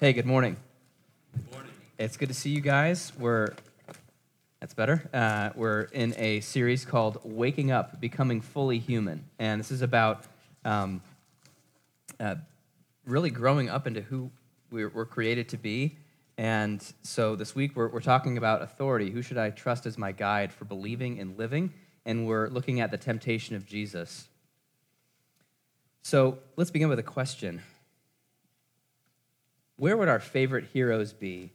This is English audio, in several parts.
Hey, good morning. Good morning. It's good to see you guys. We're that's better. Uh, we're in a series called "Waking Up: Becoming Fully Human," and this is about um, uh, really growing up into who we're, we're, created to be. And so this week we're, we're talking about authority. Who should I trust as my guide for believing and living? And we're looking at the temptation of Jesus. So let's begin with a question Where would our favorite heroes be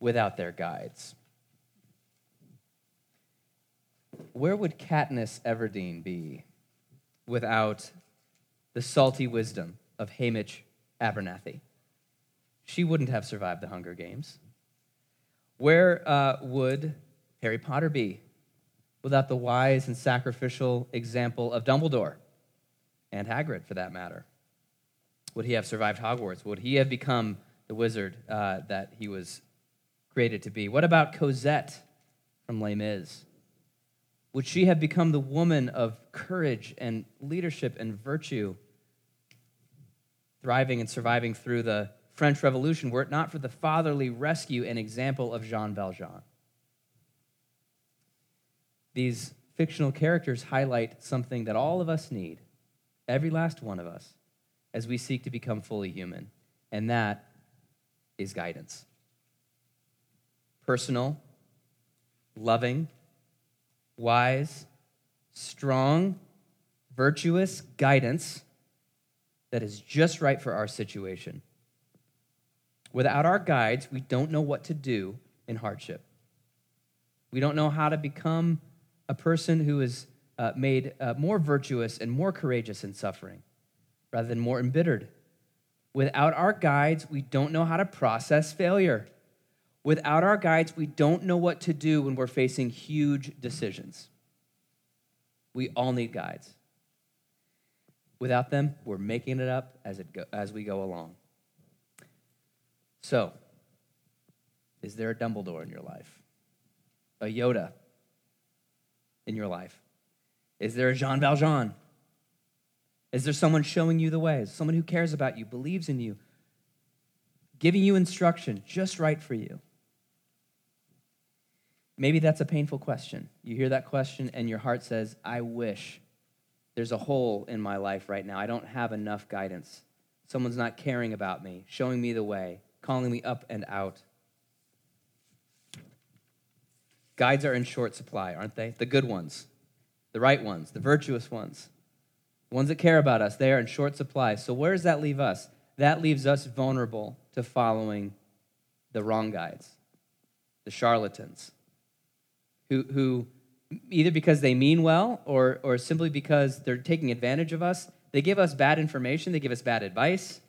without their guides? Where would Katniss Everdeen be without the salty wisdom of Haymitch Abernathy? She wouldn't have survived the Hunger Games. Where uh, would Harry Potter be without the wise and sacrificial example of Dumbledore? and Hagrid, for that matter? Would he have survived Hogwarts? Would he have become the wizard uh, that he was created to be? What about Cosette from Les Mis? Would she have become the woman of courage and leadership and virtue, thriving and surviving through the French Revolution, were it not for the fatherly rescue and example of Jean Valjean? These fictional characters highlight something that all of us need every last one of us, as we seek to become fully human. And that is guidance personal, loving, wise, strong, virtuous guidance that is just right for our situation. Without our guides, we don't know what to do in hardship. We don't know how to become a person who is uh, made uh, more virtuous and more courageous in suffering rather than more embittered. Without our guides, we don't know how to process failure. Without our guides, we don't know what to do when we're facing huge decisions. We all need guides. Without them, we're making it up as, it go, as we go along. So, is there a Dumbledore in your life? A Yoda in your life? Is there a Jean Valjean? Is there someone showing you the way? Is someone who cares about you, believes in you, giving you instruction just right for you? Maybe that's a painful question. You hear that question and your heart says, I wish there's a hole in my life right now. I don't have enough guidance. Someone's not caring about me, showing me the way, calling me up and out. Guides are in short supply, aren't they? The good ones the right ones, the virtuous ones, ones that care about us, they are in short supply. So, where does that leave us? That leaves us vulnerable to following the wrong guides, the charlatans, who, who either because they mean well or, or simply because they're taking advantage of us, they give us bad information, they give us bad advice.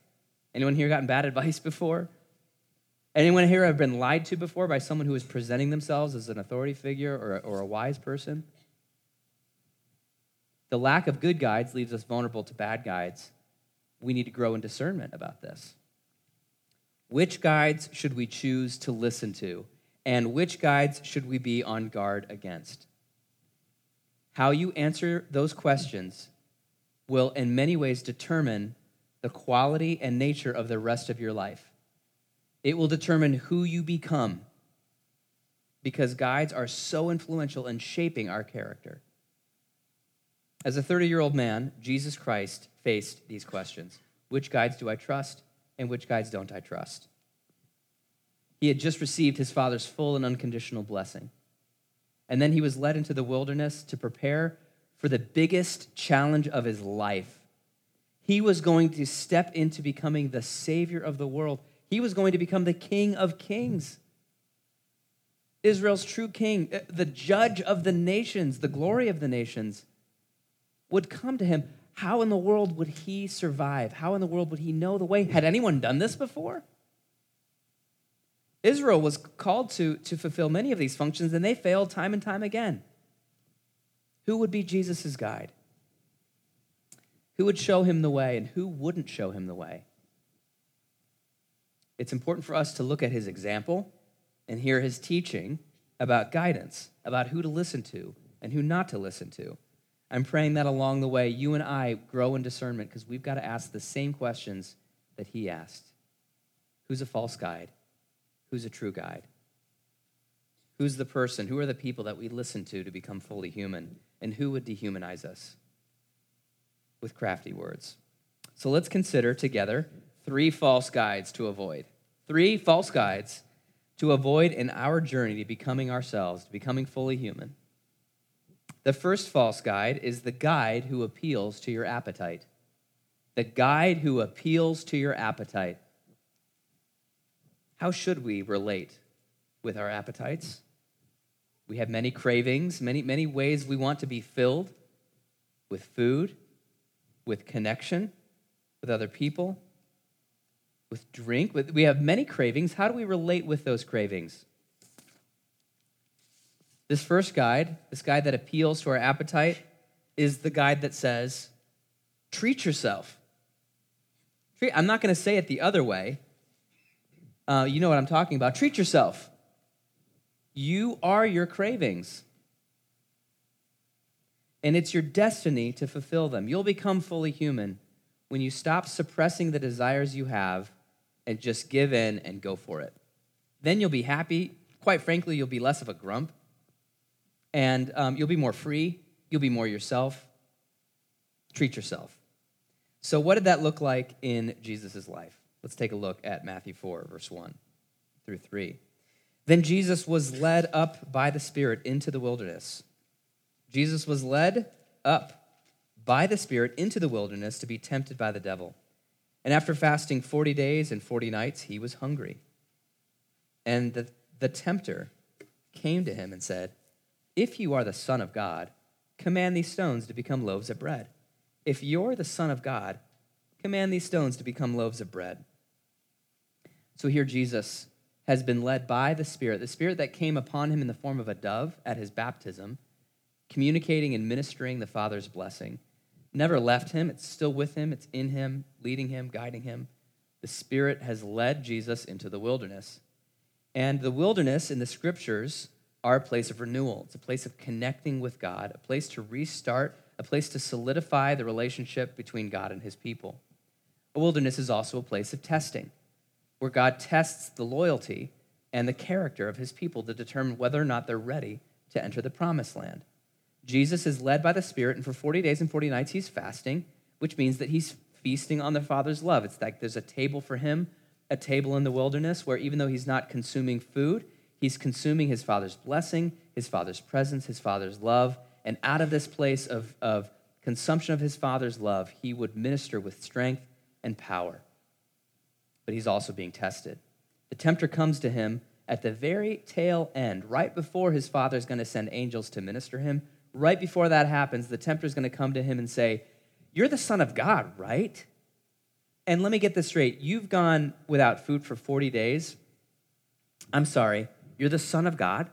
Anyone here gotten bad advice before? Anyone here have been lied to before by someone who is presenting themselves as an authority figure or, or a wise person? The lack of good guides leaves us vulnerable to bad guides. We need to grow in discernment about this. Which guides should we choose to listen to? And which guides should we be on guard against? How you answer those questions will, in many ways, determine the quality and nature of the rest of your life. It will determine who you become because guides are so influential in shaping our character. As a 30 year old man, Jesus Christ faced these questions Which guides do I trust, and which guides don't I trust? He had just received his father's full and unconditional blessing. And then he was led into the wilderness to prepare for the biggest challenge of his life. He was going to step into becoming the Savior of the world. He was going to become the King of Kings, Israel's true King, uh, the judge of the nations, the glory of the nations would come to him, how in the world would he survive? How in the world would he know the way? Had anyone done this before? Israel was called to, to fulfill many of these functions, and they failed time and time again. Who would be Jesus' guide? Who would show him the way, and who wouldn't show him the way? It's important for us to look at his example and hear his teaching about guidance, about who to listen to and who not to listen to. I'm praying that along the way, you and I grow in discernment because we've got to ask the same questions that he asked. Who's a false guide? Who's a true guide? Who's the person? Who are the people that we listen to to become fully human? And who would dehumanize us? With crafty words. So let's consider together three false guides to avoid. Three false guides to avoid in our journey to becoming ourselves, to becoming fully human. The first false guide is the guide who appeals to your appetite. The guide who appeals to your appetite. How should we relate with our appetites? We have many cravings, many, many ways we want to be filled with food, with connection, with other people, with drink. We have many cravings. How do we relate with those cravings? This first guide, this guide that appeals to our appetite, is the guide that says, treat yourself. I'm not going to say it the other way. Uh, you know what I'm talking about. Treat yourself. You are your cravings. And it's your destiny to fulfill them. You'll become fully human when you stop suppressing the desires you have and just give in and go for it. Then you'll be happy. Quite frankly, you'll be less of a grump and um, you'll be more free. You'll be more yourself. Treat yourself. So, what did that look like in Jesus' life? Let's take a look at Matthew 4, verse 1 through 3. Then Jesus was led up by the Spirit into the wilderness. Jesus was led up by the Spirit into the wilderness to be tempted by the devil. And after fasting 40 days and 40 nights, he was hungry. And the, the tempter came to him and said, if you are the Son of God, command these stones to become loaves of bread. If you're the Son of God, command these stones to become loaves of bread. So here Jesus has been led by the Spirit, the Spirit that came upon him in the form of a dove at his baptism, communicating and ministering the Father's blessing. Never left him, it's still with him, it's in him, leading him, guiding him. The Spirit has led Jesus into the wilderness. And the wilderness in the scriptures a place of renewal. It's a place of connecting with God, a place to restart, a place to solidify the relationship between God and his people. A wilderness is also a place of testing, where God tests the loyalty and the character of his people to determine whether or not they're ready to enter the promised land. Jesus is led by the Spirit, and for 40 days and 40 nights, he's fasting, which means that he's feasting on the Father's love. It's like there's a table for him, a table in the wilderness, where even though he's not consuming food, He's consuming his father's blessing, his father's presence, his father's love. And out of this place of, of consumption of his father's love, he would minister with strength and power. But he's also being tested. The tempter comes to him at the very tail end, right before his father is going to send angels to minister him. Right before that happens, the tempter is going to come to him and say, You're the Son of God, right? And let me get this straight. You've gone without food for 40 days. I'm sorry. You're the Son of God.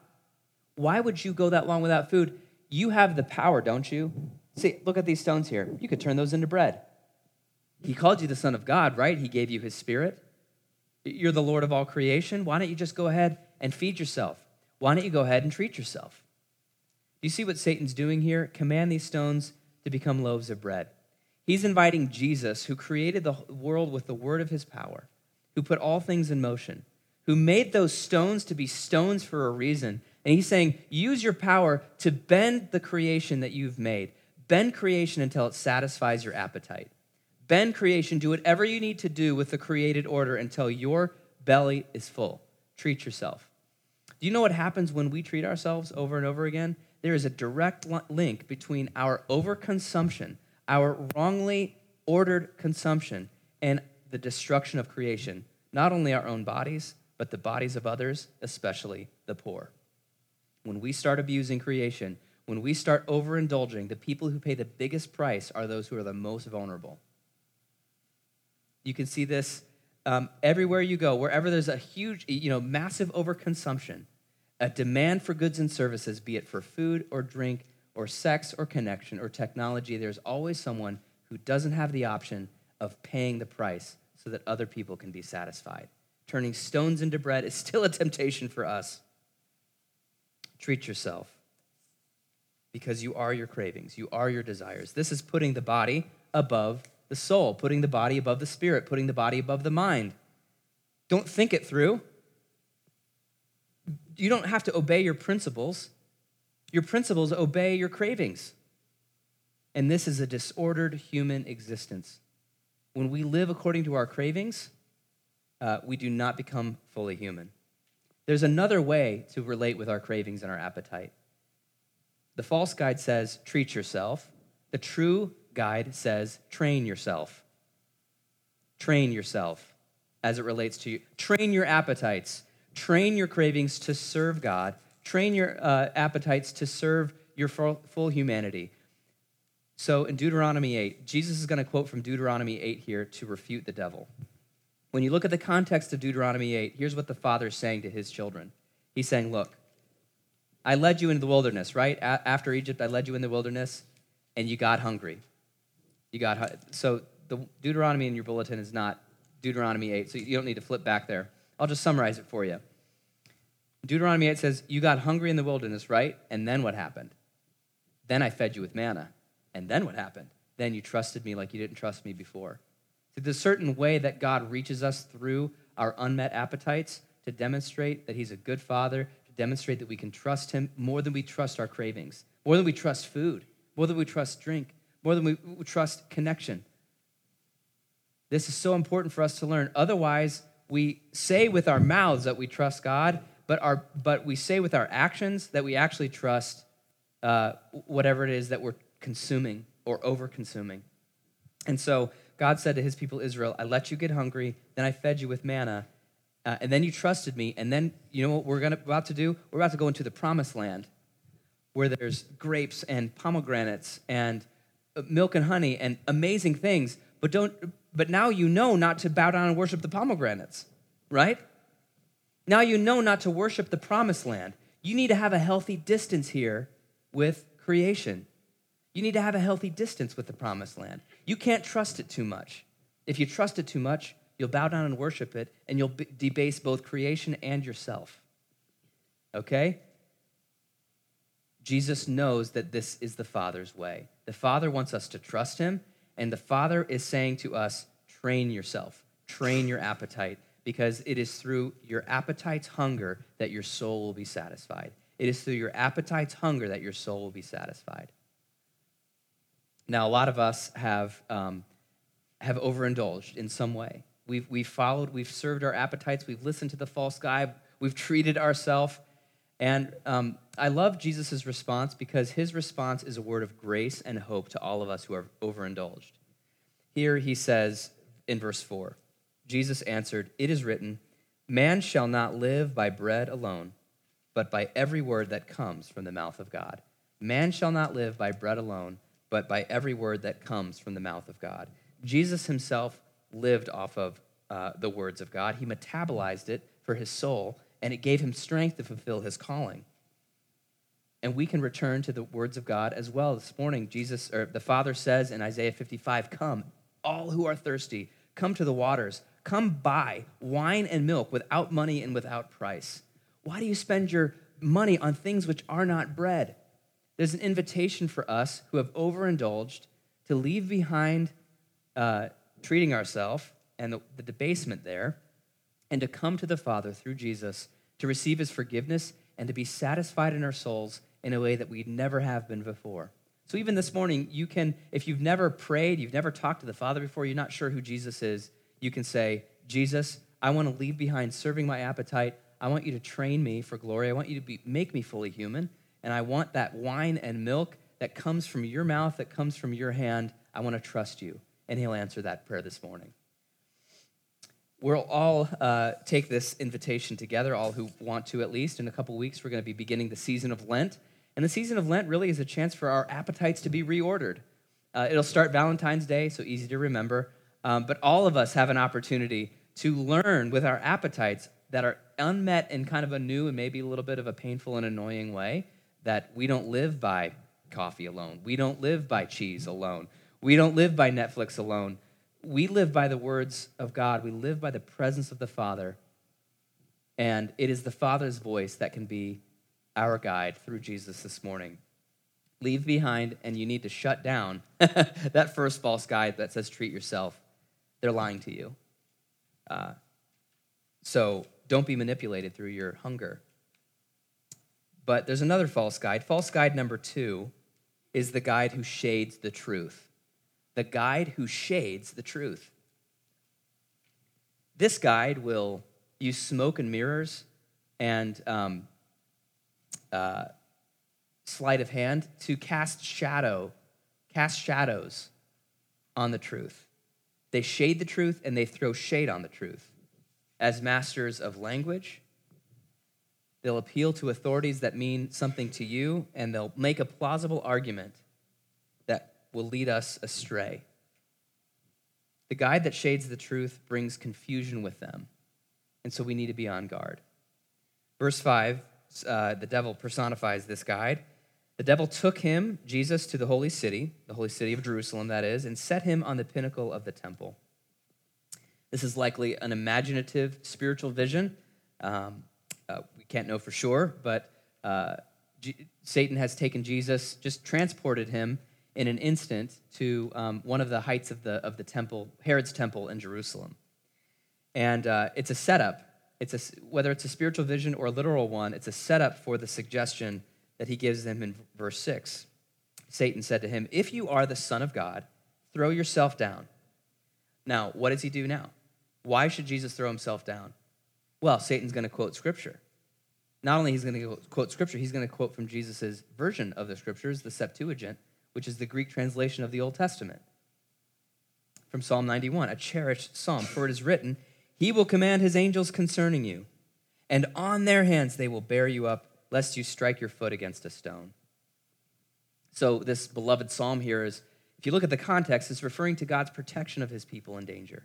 Why would you go that long without food? You have the power, don't you? See, look at these stones here. You could turn those into bread. He called you the Son of God, right? He gave you His Spirit. You're the Lord of all creation. Why don't you just go ahead and feed yourself? Why don't you go ahead and treat yourself? Do you see what Satan's doing here? Command these stones to become loaves of bread. He's inviting Jesus, who created the world with the word of his power, who put all things in motion, who made those stones to be stones for a reason. And he's saying, use your power to bend the creation that you've made. Bend creation until it satisfies your appetite. Bend creation, do whatever you need to do with the created order until your belly is full. Treat yourself. Do you know what happens when we treat ourselves over and over again? There is a direct link between our overconsumption, our wrongly ordered consumption, and the destruction of creation, not only our own bodies, but the bodies of others, especially the poor. When we start abusing creation, when we start overindulging, the people who pay the biggest price are those who are the most vulnerable. You can see this um, everywhere you go, wherever there's a huge, you know, massive overconsumption, a demand for goods and services, be it for food or drink or sex or connection or technology, there's always someone who doesn't have the option of paying the price so that other people can be satisfied turning stones into bread is still a temptation for us. Treat yourself because you are your cravings, you are your desires. This is putting the body above the soul, putting the body above the spirit, putting the body above the mind. Don't think it through. You don't have to obey your principles. Your principles obey your cravings. And this is a disordered human existence. When we live according to our cravings, uh, we do not become fully human. There's another way to relate with our cravings and our appetite. The false guide says, treat yourself. The true guide says, train yourself. Train yourself as it relates to you. Train your appetites. Train your cravings to serve God. Train your uh, appetites to serve your full, full humanity. So in Deuteronomy 8, Jesus is going to quote from Deuteronomy 8 here to refute the devil. When you look at the context of Deuteronomy 8, here's what the father is saying to his children. He's saying, Look, I led you into the wilderness, right? A- after Egypt, I led you in the wilderness, and you got hungry. You got so the Deuteronomy in your bulletin is not Deuteronomy 8, so you don't need to flip back there. I'll just summarize it for you. Deuteronomy 8 says, You got hungry in the wilderness, right? And then what happened? Then I fed you with manna. And then what happened? Then you trusted me like you didn't trust me before. There's a certain way that God reaches us through our unmet appetites to demonstrate that He's a good Father, to demonstrate that we can trust Him more than we trust our cravings, more than we trust food, more than we trust drink, more than we trust connection. This is so important for us to learn. Otherwise, we say with our mouths that we trust God, but, our, but we say with our actions that we actually trust uh, whatever it is that we're consuming or over consuming. And so God said to his people Israel, I let you get hungry, then I fed you with manna, uh, and then you trusted me. And then, you know what we're gonna, about to do? We're about to go into the promised land where there's grapes and pomegranates and uh, milk and honey and amazing things. But, don't, but now you know not to bow down and worship the pomegranates, right? Now you know not to worship the promised land. You need to have a healthy distance here with creation. You need to have a healthy distance with the promised land. You can't trust it too much. If you trust it too much, you'll bow down and worship it, and you'll debase both creation and yourself. Okay? Jesus knows that this is the Father's way. The Father wants us to trust Him, and the Father is saying to us, train yourself, train your appetite, because it is through your appetite's hunger that your soul will be satisfied. It is through your appetite's hunger that your soul will be satisfied. Now, a lot of us have, um, have overindulged in some way. We've, we've followed, we've served our appetites, we've listened to the false guy, we've treated ourselves. And um, I love Jesus' response because his response is a word of grace and hope to all of us who are overindulged. Here he says in verse 4 Jesus answered, It is written, Man shall not live by bread alone, but by every word that comes from the mouth of God. Man shall not live by bread alone but by every word that comes from the mouth of God. Jesus himself lived off of uh, the words of God. He metabolized it for his soul, and it gave him strength to fulfill his calling. And we can return to the words of God as well. This morning, Jesus, or the Father says in Isaiah 55, Come, all who are thirsty, come to the waters. Come buy wine and milk without money and without price. Why do you spend your money on things which are not bread? There's an invitation for us who have overindulged to leave behind uh, treating ourselves and the, the debasement there and to come to the Father through Jesus to receive his forgiveness and to be satisfied in our souls in a way that we never have been before. So, even this morning, you can, if you've never prayed, you've never talked to the Father before, you're not sure who Jesus is, you can say, Jesus, I want to leave behind serving my appetite. I want you to train me for glory. I want you to be, make me fully human and I want that wine and milk that comes from your mouth, that comes from your hand. I want to trust you. And he'll answer that prayer this morning. We'll all uh, take this invitation together, all who want to at least. In a couple weeks, we're going to be beginning the season of Lent. And the season of Lent really is a chance for our appetites to be reordered. Uh, it'll start Valentine's Day, so easy to remember. Um, but all of us have an opportunity to learn with our appetites that are unmet in kind of a new and maybe a little bit of a painful and annoying way that we don't live by coffee alone. We don't live by cheese alone. We don't live by Netflix alone. We live by the words of God. We live by the presence of the Father. And it is the Father's voice that can be our guide through Jesus this morning. Leave behind, and you need to shut down that first false guide that says treat yourself. They're lying to you. Uh, So don't be manipulated through your hunger. But there's another false guide. False guide number two is the guide who shades the truth. The guide who shades the truth. This guide will use smoke and mirrors and um, uh, sleight of hand to cast shadow, cast shadows on the truth. They shade the truth and they throw shade on the truth. As masters of language, they'll appeal to authorities that mean something to you and they'll make a plausible argument that will lead us astray. The guide that shades the truth brings confusion with them, and so we need to be on guard. Verse 5, uh, the devil personifies this guide. The devil took him, Jesus, to the holy city, the holy city of Jerusalem, that is, and set him on the pinnacle of the temple. This is likely an imaginative spiritual vision. Um, uh, can't know for sure, but uh, G- Satan has taken Jesus, just transported him in an instant to um, one of the heights of the, of the temple, Herod's temple in Jerusalem. And uh, it's a setup. It's a, whether it's a spiritual vision or a literal one, it's a setup for the suggestion that he gives them in verse 6. Satan said to him, If you are the Son of God, throw yourself down. Now, what does he do now? Why should Jesus throw himself down? Well, Satan's going to quote Scripture. Not only he's going to quote Scripture, he's going to quote from Jesus' version of the Scriptures, the Septuagint, which is the Greek translation of the Old Testament. From Psalm 91, a cherished psalm, for it is written, He will command His angels concerning you, and on their hands they will bear you up, lest you strike your foot against a stone. So, this beloved psalm here is, if you look at the context, it's referring to God's protection of His people in danger.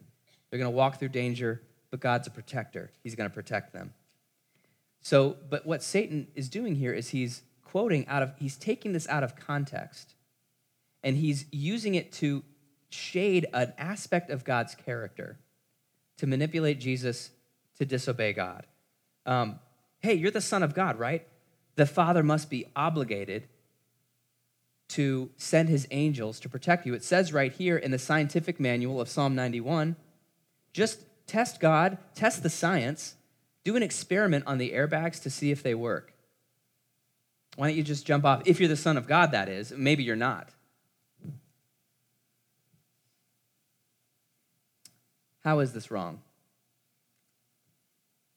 They're going to walk through danger, but God's a protector. He's going to protect them. So, but what Satan is doing here is he's quoting out of, he's taking this out of context and he's using it to shade an aspect of God's character to manipulate Jesus to disobey God. Um, hey, you're the Son of God, right? The Father must be obligated to send his angels to protect you. It says right here in the scientific manual of Psalm 91 just test God, test the science, do an experiment on the airbags to see if they work. Why don't you just jump off? If you're the Son of God, that is. Maybe you're not. How is this wrong?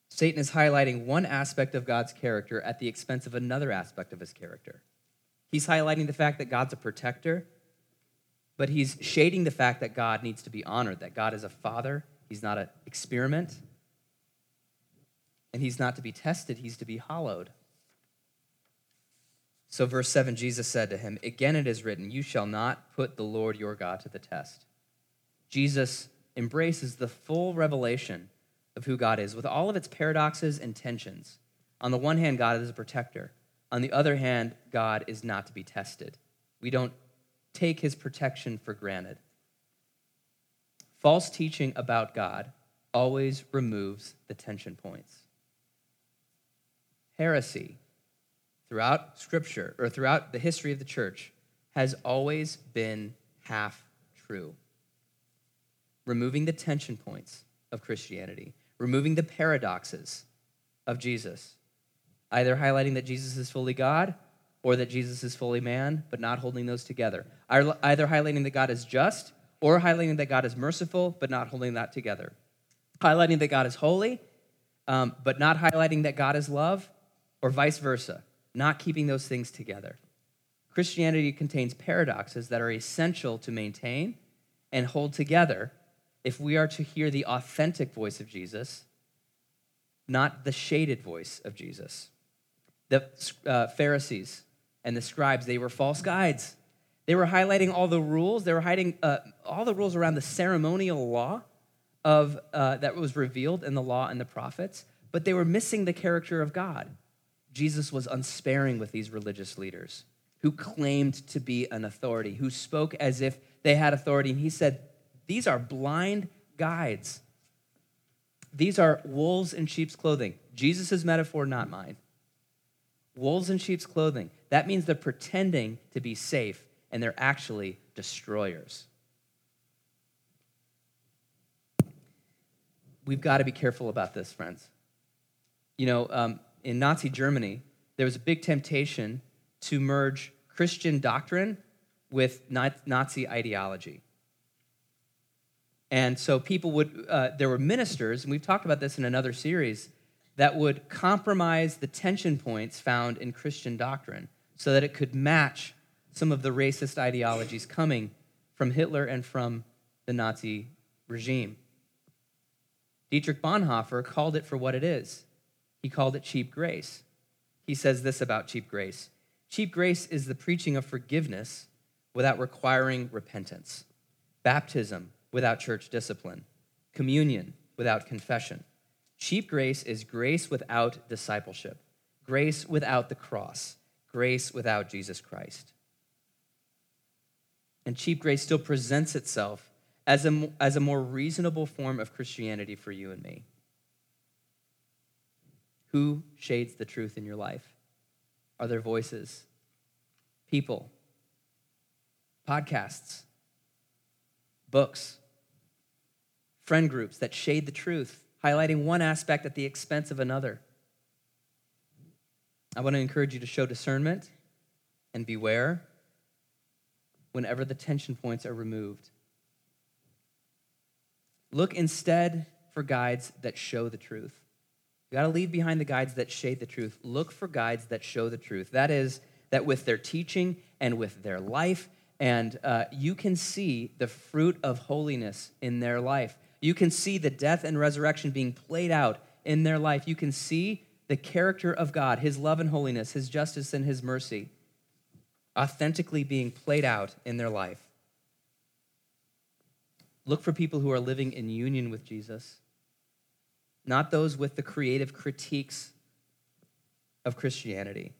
Satan is highlighting one aspect of God's character at the expense of another aspect of his character. He's highlighting the fact that God's a protector, but he's shading the fact that God needs to be honored, that God is a father, he's not an experiment, and he's not to be tested, he's to be hallowed. So, verse 7 Jesus said to him, Again it is written, You shall not put the Lord your God to the test. Jesus embraces the full revelation of who God is with all of its paradoxes and tensions. On the one hand, God is a protector. On the other hand, God is not to be tested. We don't take his protection for granted. False teaching about God always removes the tension points. Heresy, throughout Scripture or throughout the history of the church, has always been half true removing the tension points of Christianity, removing the paradoxes of Jesus, either highlighting that Jesus is fully God or that Jesus is fully man, but not holding those together. Either highlighting that God is just or highlighting that God is merciful, but not holding that together. Highlighting that God is holy, um, but not highlighting that God is love, or vice versa, not keeping those things together. Christianity contains paradoxes that are essential to maintain and hold together if we are to hear the authentic voice of Jesus, not the shaded voice of Jesus. The uh, Pharisees and the scribes, they were false guides. They were highlighting all the rules. They were hiding uh, all the rules around the ceremonial law of uh, that was revealed in the law and the prophets, but they were missing the character of God. Jesus was unsparing with these religious leaders who claimed to be an authority, who spoke as if they had authority. And he said, these are blind guides. These are wolves in sheep's clothing. Jesus' metaphor, not mine. Wolves in sheep's clothing. That means they're pretending to be safe and they're actually destroyers. we've got to be careful about this, friends. You know, um, in Nazi Germany, there was a big temptation to merge Christian doctrine with Nazi ideology. And so people would, uh, there were ministers, and we've talked about this in another series, that would compromise the tension points found in Christian doctrine so that it could match some of the racist ideologies coming from Hitler and from the Nazi regime. Dietrich Bonhoeffer called it for what it is. He called it cheap grace. He says this about cheap grace Cheap grace is the preaching of forgiveness without requiring repentance, baptism without church discipline, communion without confession. Cheap grace is grace without discipleship, grace without the cross, grace without Jesus Christ. And cheap grace still presents itself as a, as a more reasonable form of Christianity for you and me. Who shades the truth in your life? Are there voices, people, podcasts, books, friend groups that shade the truth, highlighting one aspect at the expense of another? I want to encourage you to show discernment and beware whenever the tension points are removed. Look instead for guides that show the truth. You got to leave behind the guides that shade the truth. Look for guides that show the truth. That is, that with their teaching and with their life, and uh, you can see the fruit of holiness in their life. You can see the death and resurrection being played out in their life. You can see the character of God, His love and holiness, His justice and His mercy, authentically being played out in their life. Look for people who are living in union with Jesus not those with the creative critiques of Christianity.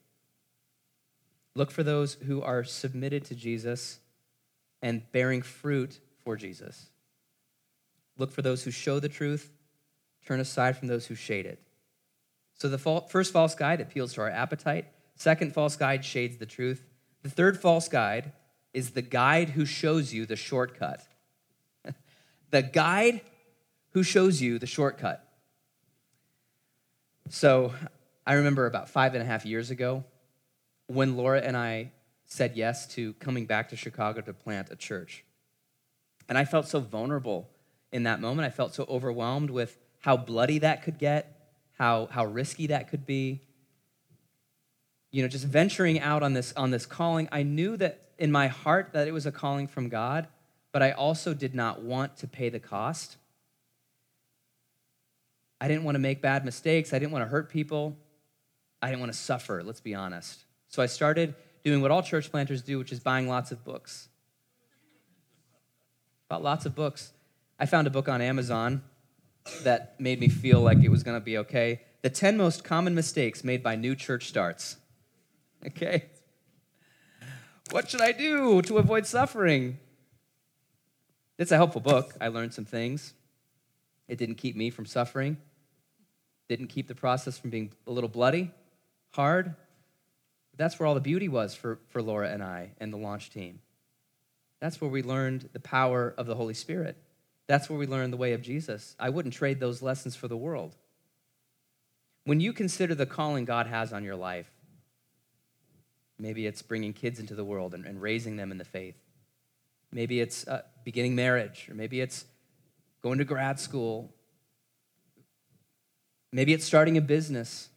Look for those who are submitted to Jesus and bearing fruit for Jesus. Look for those who show the truth, turn aside from those who shade it. So the first false guide appeals to our appetite. Second false guide shades the truth. The third false guide is the guide who shows you the shortcut. the guide who shows you the shortcut. So I remember about five and a half years ago when Laura and I said yes to coming back to Chicago to plant a church. And I felt so vulnerable in that moment. I felt so overwhelmed with how bloody that could get, how, how risky that could be. You know, just venturing out on this, on this calling, I knew that in my heart that it was a calling from God, but I also did not want to pay the cost. I didn't want to make bad mistakes. I didn't want to hurt people. I didn't want to suffer, let's be honest. So I started doing what all church planters do, which is buying lots of books. Bought lots of books. I found a book on Amazon that made me feel like it was going to be okay. The 10 most common mistakes made by new church starts. Okay. What should I do to avoid suffering? It's a helpful book. I learned some things. It didn't keep me from suffering didn't keep the process from being a little bloody, hard. That's where all the beauty was for, for Laura and I and the launch team. That's where we learned the power of the Holy Spirit. That's where we learned the way of Jesus. I wouldn't trade those lessons for the world. When you consider the calling God has on your life, maybe it's bringing kids into the world and, and raising them in the faith. Maybe it's uh, beginning marriage, or maybe it's going to grad school, Maybe it's starting a business.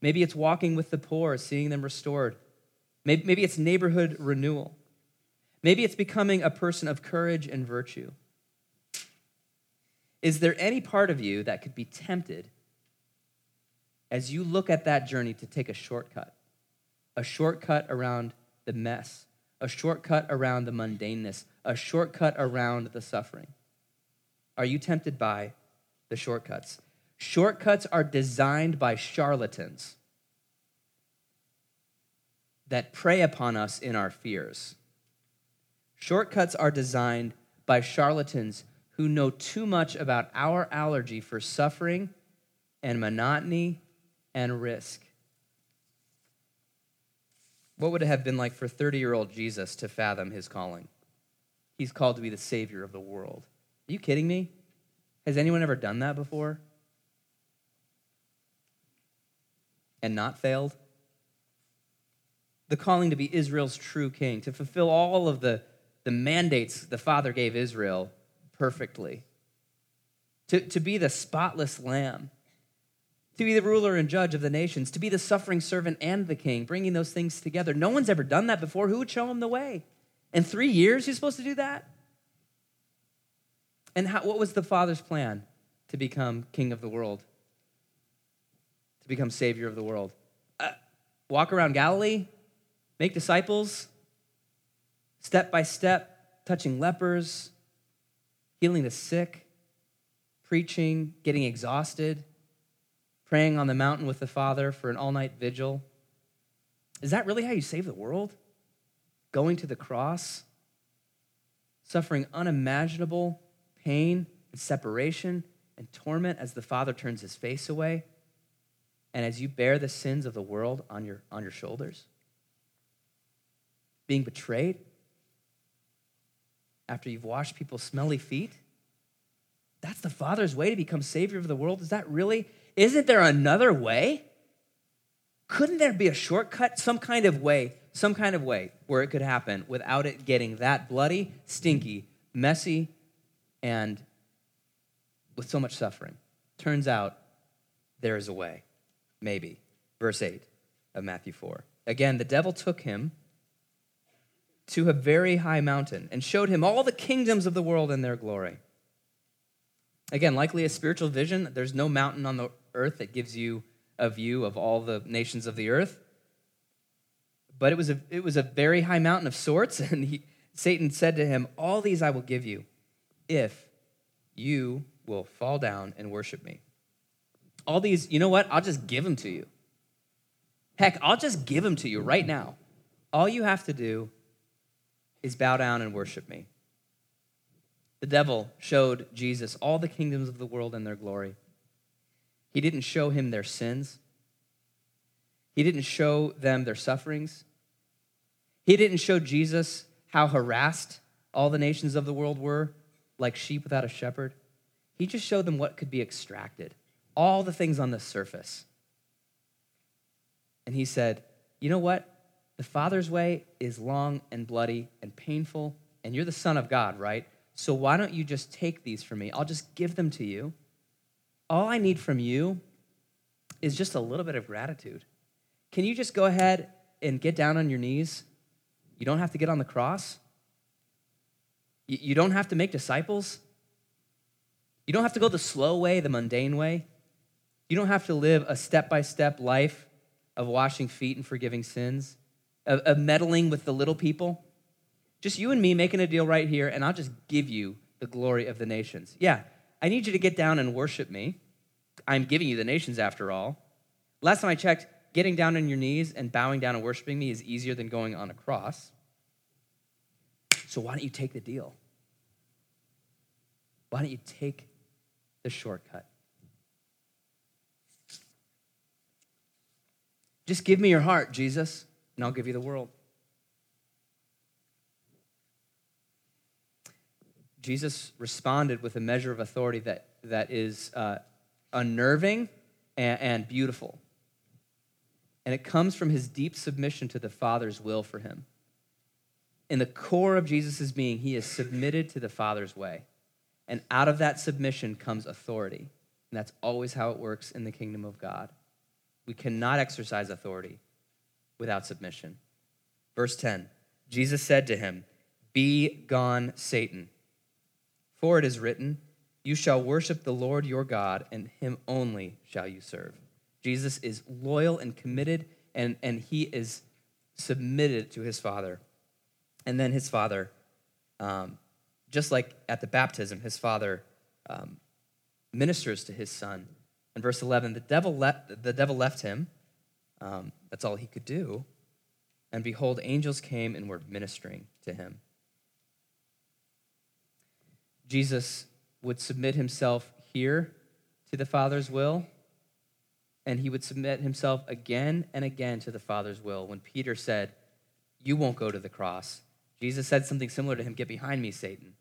Maybe it's walking with the poor, seeing them restored. Maybe, maybe it's neighborhood renewal. Maybe it's becoming a person of courage and virtue. Is there any part of you that could be tempted as you look at that journey to take a shortcut? A shortcut around the mess, a shortcut around the mundaneness, a shortcut around the suffering? Are you tempted by the shortcuts? Shortcuts are designed by charlatans that prey upon us in our fears. Shortcuts are designed by charlatans who know too much about our allergy for suffering and monotony and risk. What would it have been like for 30 year old Jesus to fathom his calling? He's called to be the Savior of the world. Are you kidding me? Has anyone ever done that before? And not failed? The calling to be Israel's true king, to fulfill all of the, the mandates the Father gave Israel perfectly, to, to be the spotless lamb, to be the ruler and judge of the nations, to be the suffering servant and the king, bringing those things together. No one's ever done that before. Who would show him the way? In three years, he's supposed to do that? And how, what was the Father's plan to become king of the world? To become savior of the world? Uh, walk around Galilee, make disciples, step by step, touching lepers, healing the sick, preaching, getting exhausted, praying on the mountain with the Father for an all night vigil. Is that really how you save the world? Going to the cross, suffering unimaginable pain and separation and torment as the Father turns his face away and as you bear the sins of the world on your, on your shoulders? Being betrayed after you've washed people's smelly feet? That's the Father's way to become Savior of the world? Is that really? Isn't there another way? Couldn't there be a shortcut, some kind of way, some kind of way where it could happen without it getting that bloody, stinky, messy, and with so much suffering. Turns out there is a way, maybe. Verse 8 of Matthew 4. Again, the devil took him to a very high mountain and showed him all the kingdoms of the world and their glory. Again, likely a spiritual vision. There's no mountain on the earth that gives you a view of all the nations of the earth. But it was a, it was a very high mountain of sorts, and he, Satan said to him, All these I will give you if you will fall down and worship me. All these, you know what? I'll just give them to you. Heck, I'll just give them to you right now. All you have to do is bow down and worship me. The devil showed Jesus all the kingdoms of the world and their glory. He didn't show him their sins. He didn't show them their sufferings. He didn't show Jesus how harassed all the nations of the world were like sheep without a shepherd. He just showed them what could be extracted, all the things on the surface. And he said, You know what? The Father's way is long and bloody and painful, and you're the Son of God, right? So why don't you just take these from me? I'll just give them to you. All I need from you is just a little bit of gratitude. Can you just go ahead and get down on your knees? You don't have to get on the cross. You don't have to make disciples. You don't have to go the slow way, the mundane way. You don't have to live a step by step life of washing feet and forgiving sins, of, of meddling with the little people. Just you and me making a deal right here, and I'll just give you the glory of the nations. Yeah, I need you to get down and worship me. I'm giving you the nations after all. Last time I checked, getting down on your knees and bowing down and worshiping me is easier than going on a cross. So why don't you take the deal? Why don't you take the shortcut? Just give me your heart, Jesus, and I'll give you the world. Jesus responded with a measure of authority that, that is uh, unnerving and, and beautiful. And it comes from his deep submission to the Father's will for him in the core of Jesus' being, he is submitted to the Father's way. And out of that submission comes authority. And that's always how it works in the kingdom of God. We cannot exercise authority without submission. Verse 10 Jesus said to him, Be gone, Satan. For it is written, You shall worship the Lord your God, and him only shall you serve. Jesus is loyal and committed, and, and he is submitted to his Father. And then his father, um, just like at the baptism, his father um, ministers to his son. In verse 11, the devil, left, the devil left him. Um, that's all he could do. And behold, angels came and were ministering to him. Jesus would submit himself here to the Father's will, and he would submit himself again and again to the Father's will. When Peter said, You won't go to the cross, Jesus said something similar to him Get behind me, Satan.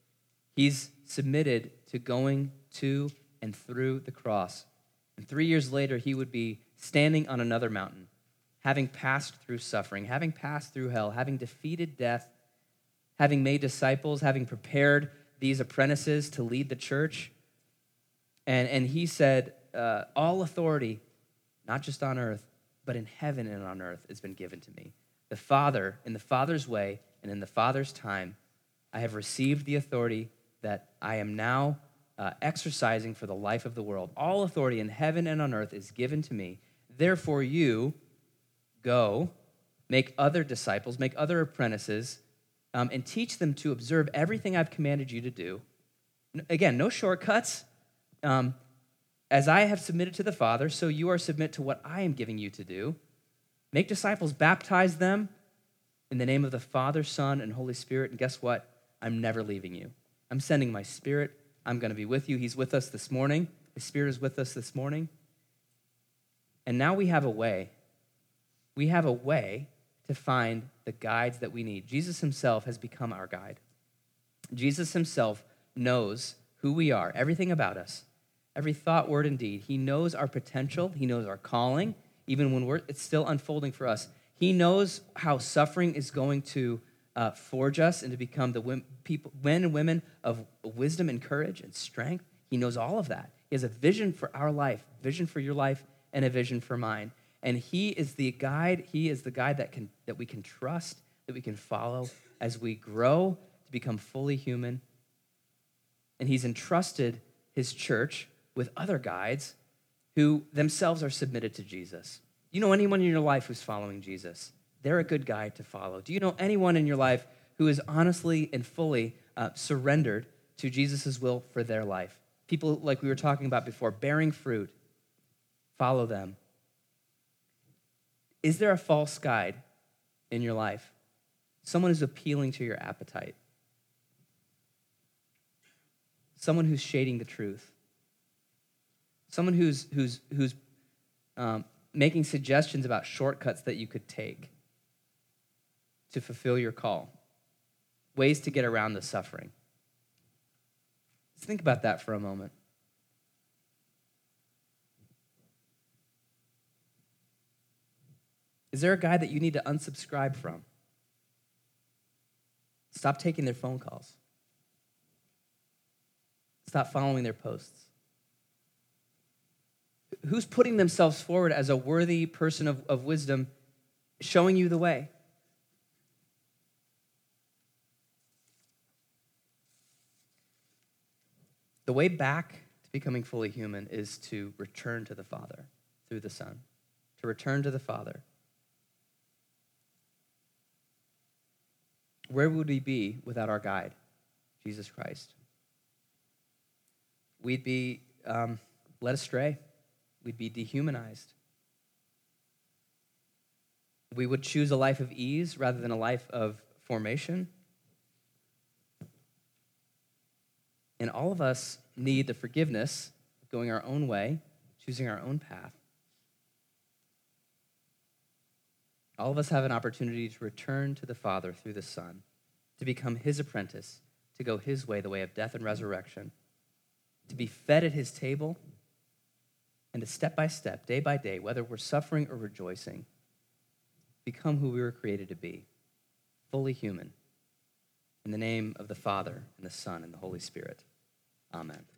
He's submitted to going to and through the cross. And three years later, he would be standing on another mountain, having passed through suffering, having passed through hell, having defeated death, having made disciples, having prepared these apprentices to lead the church. And, and he said, uh, All authority, not just on earth, but in heaven and on earth, has been given to me. The Father, in the Father's way and in the Father's time, I have received the authority that I am now uh, exercising for the life of the world. All authority in heaven and on earth is given to me. Therefore, you go, make other disciples, make other apprentices, um, and teach them to observe everything I've commanded you to do. Again, no shortcuts. Um, as I have submitted to the Father, so you are submit to what I am giving you to do. Make disciples, baptize them in the name of the Father, Son, and Holy Spirit. And guess what? I'm never leaving you. I'm sending my Spirit I'm going to be with you. He's with us this morning. The Spirit is with us this morning. And now we have a way. We have a way to find the guides that we need. Jesus himself has become our guide. Jesus himself knows who we are, everything about us, every thought, word, and deed. He knows our potential, he knows our calling, even when we're, it's still unfolding for us. He knows how suffering is going to uh, forge us and to become the people, men and women of wisdom and courage and strength. He knows all of that. He has a vision for our life, vision for your life, and a vision for mine. And he is the guide. He is the guide that can that we can trust, that we can follow as we grow to become fully human. And he's entrusted his church with other guides who themselves are submitted to Jesus. You know anyone in your life who's following Jesus? They're a good guy to follow. Do you know anyone in your life who is honestly and fully uh, surrendered to Jesus' will for their life? People like we were talking about before, bearing fruit. Follow them. Is there a false guide in your life? Someone who's appealing to your appetite. Someone who's shading the truth. Someone who's, who's, who's um, making suggestions about shortcuts that you could take to fulfill your call, ways to get around the suffering. Let's think about that for a moment. Is there a guy that you need to unsubscribe from? Stop taking their phone calls. Stop following their posts. Who's putting themselves forward as a worthy person of, of wisdom, showing you the way? The way back to becoming fully human is to return to the Father through the Son, to return to the Father. Where would we be without our guide, Jesus Christ? We'd be um, led astray, we'd be dehumanized. We would choose a life of ease rather than a life of formation. And all of us need the forgiveness of going our own way, choosing our own path. All of us have an opportunity to return to the Father through the Son, to become His apprentice, to go His way, the way of death and resurrection, to be fed at His table, and to step by step, day by day, whether we're suffering or rejoicing, become who we were created to be fully human. In the name of the Father, and the Son, and the Holy Spirit. Amen.